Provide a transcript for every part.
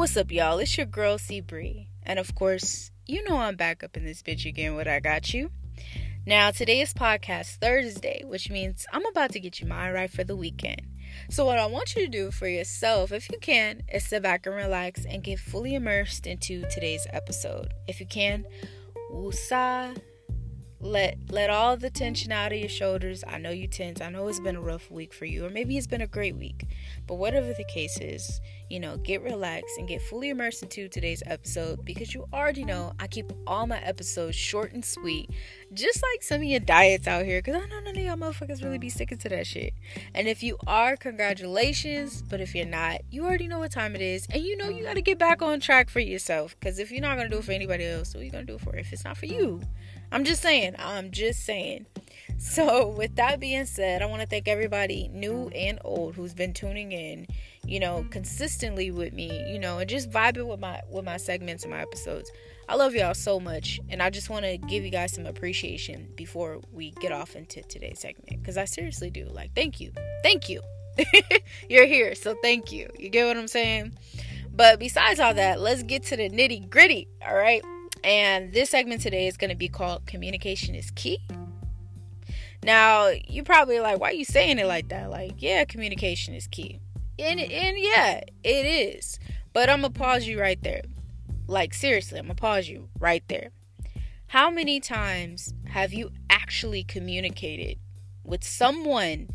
What's up, y'all? It's your girl C Bree, and of course, you know I'm back up in this bitch again. What I got you. Now, today is podcast Thursday, which means I'm about to get you my right for the weekend. So, what I want you to do for yourself, if you can, is sit back and relax and get fully immersed into today's episode. If you can, woosah let let all the tension out of your shoulders. I know you tense. I know it's been a rough week for you, or maybe it's been a great week. But whatever the case is, you know, get relaxed and get fully immersed into today's episode because you already know I keep all my episodes short and sweet, just like some of your diets out here. Because I know none of y'all motherfuckers really be sticking to that shit. And if you are, congratulations. But if you're not, you already know what time it is, and you know you got to get back on track for yourself. Because if you're not gonna do it for anybody else, what are you gonna do it for? If it's not for you. I'm just saying. I'm just saying. So, with that being said, I want to thank everybody, new and old, who's been tuning in, you know, consistently with me, you know, and just vibing with my with my segments and my episodes. I love y'all so much, and I just want to give you guys some appreciation before we get off into today's segment because I seriously do. Like, thank you, thank you. You're here, so thank you. You get what I'm saying? But besides all that, let's get to the nitty gritty. All right. And this segment today is going to be called Communication is Key. Now, you probably like, why are you saying it like that? Like, yeah, communication is key. And, mm-hmm. and yeah, it is. But I'm going to pause you right there. Like, seriously, I'm going to pause you right there. How many times have you actually communicated with someone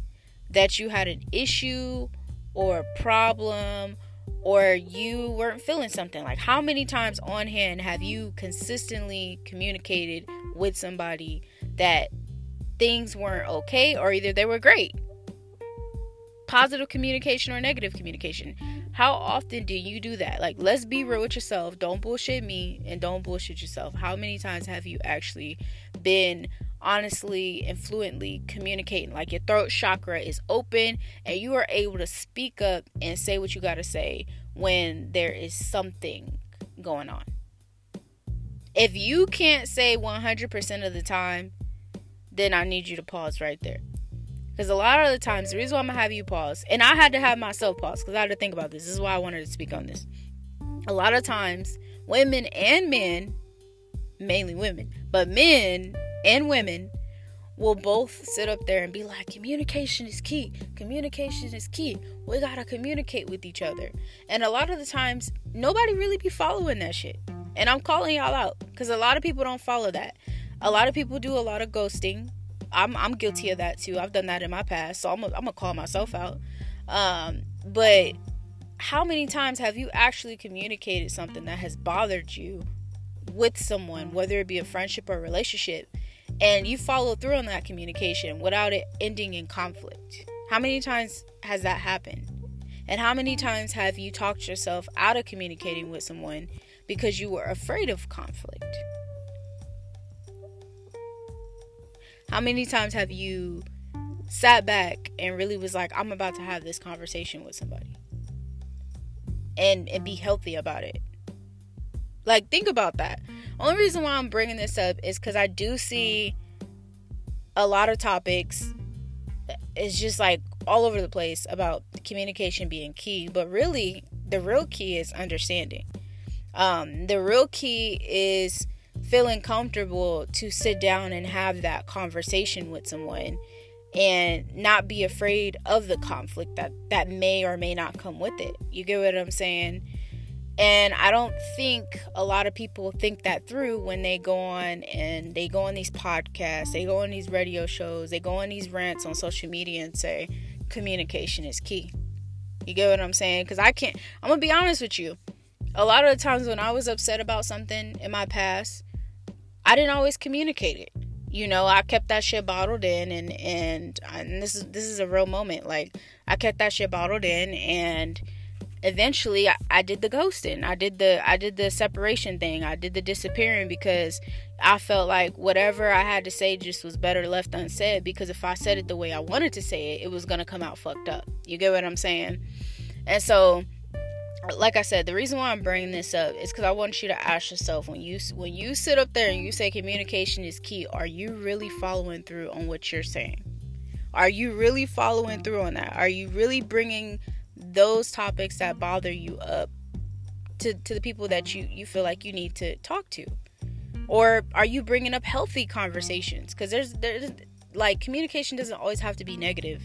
that you had an issue or a problem or you weren't feeling something like how many times on hand have you consistently communicated with somebody that things weren't okay or either they were great. Positive communication or negative communication. How often do you do that? Like let's be real with yourself. Don't bullshit me and don't bullshit yourself. How many times have you actually been honestly and fluently communicating. Like your throat chakra is open and you are able to speak up and say what you got to say when there is something going on. If you can't say 100% of the time, then I need you to pause right there. Because a lot of the times, the reason why I'm to have you pause, and I had to have myself pause because I had to think about this. This is why I wanted to speak on this. A lot of times, women and men, mainly women, but men and women will both sit up there and be like, communication is key. Communication is key. We gotta communicate with each other. And a lot of the times, nobody really be following that shit. And I'm calling y'all out because a lot of people don't follow that. A lot of people do a lot of ghosting. I'm I'm guilty of that too. I've done that in my past, so I'm gonna, I'm gonna call myself out. Um, but how many times have you actually communicated something that has bothered you with someone, whether it be a friendship or a relationship? and you follow through on that communication without it ending in conflict. How many times has that happened? And how many times have you talked yourself out of communicating with someone because you were afraid of conflict? How many times have you sat back and really was like, I'm about to have this conversation with somebody? And and be healthy about it. Like think about that. Only reason why I'm bringing this up is because I do see a lot of topics. It's just like all over the place about communication being key, but really, the real key is understanding. Um, the real key is feeling comfortable to sit down and have that conversation with someone and not be afraid of the conflict that that may or may not come with it. You get what I'm saying? And I don't think a lot of people think that through when they go on and they go on these podcasts, they go on these radio shows, they go on these rants on social media and say communication is key. You get what I'm saying? Because I can't, I'm going to be honest with you. A lot of the times when I was upset about something in my past, I didn't always communicate it. You know, I kept that shit bottled in and and and this is this is a real moment. Like I kept that shit bottled in and eventually I, I, did the ghosting i did the i did the separation thing i did the disappearing because i felt like whatever i had to say just was better left unsaid because if i said it the way i wanted to say it it was gonna come out fucked up you get what i'm saying and so like i said the reason why i'm bringing this up is because i want you to ask yourself when you when you sit up there and you say communication is key are you really following through on what you're saying are you really following through on that are you really bringing those topics that bother you up to, to the people that you, you feel like you need to talk to? Or are you bringing up healthy conversations? Because there's, there's like communication doesn't always have to be negative.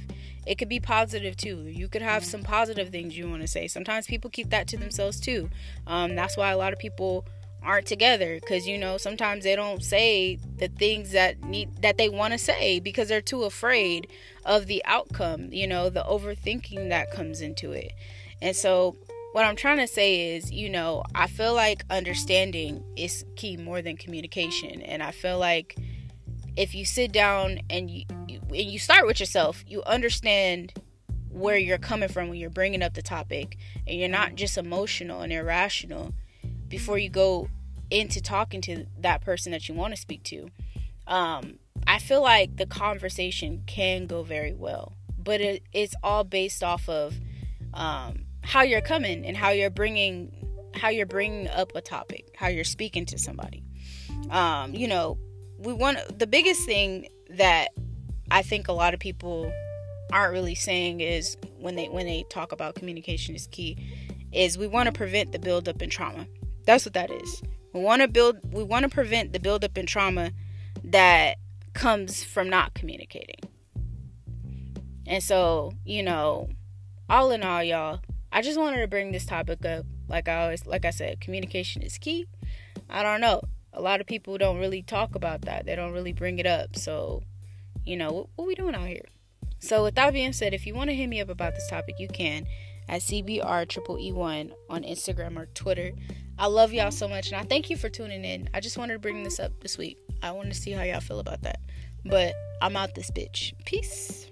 It could be positive too. You could have some positive things you want to say. Sometimes people keep that to themselves too. Um, that's why a lot of people aren't together because you know sometimes they don't say the things that need that they want to say because they're too afraid of the outcome you know the overthinking that comes into it and so what i'm trying to say is you know i feel like understanding is key more than communication and i feel like if you sit down and you, you and you start with yourself you understand where you're coming from when you're bringing up the topic and you're not just emotional and irrational before you go into talking to that person that you want to speak to. Um, I feel like the conversation can go very well, but it, it's all based off of um, how you're coming and how you're bringing how you're bringing up a topic, how you're speaking to somebody. Um, you know, we want the biggest thing that I think a lot of people aren't really saying is when they when they talk about communication is key is we want to prevent the buildup in trauma. That's what that is. We want to build we want to prevent the buildup in trauma that comes from not communicating. And so, you know, all in all, y'all, I just wanted to bring this topic up. Like I always like I said, communication is key. I don't know. A lot of people don't really talk about that. They don't really bring it up. So, you know, what, what we doing out here? So, with that being said, if you want to hit me up about this topic, you can at CBR triple E one on Instagram or Twitter. I love y'all so much, and I thank you for tuning in. I just wanted to bring this up this week. I wanted to see how y'all feel about that. But I'm out this bitch. Peace.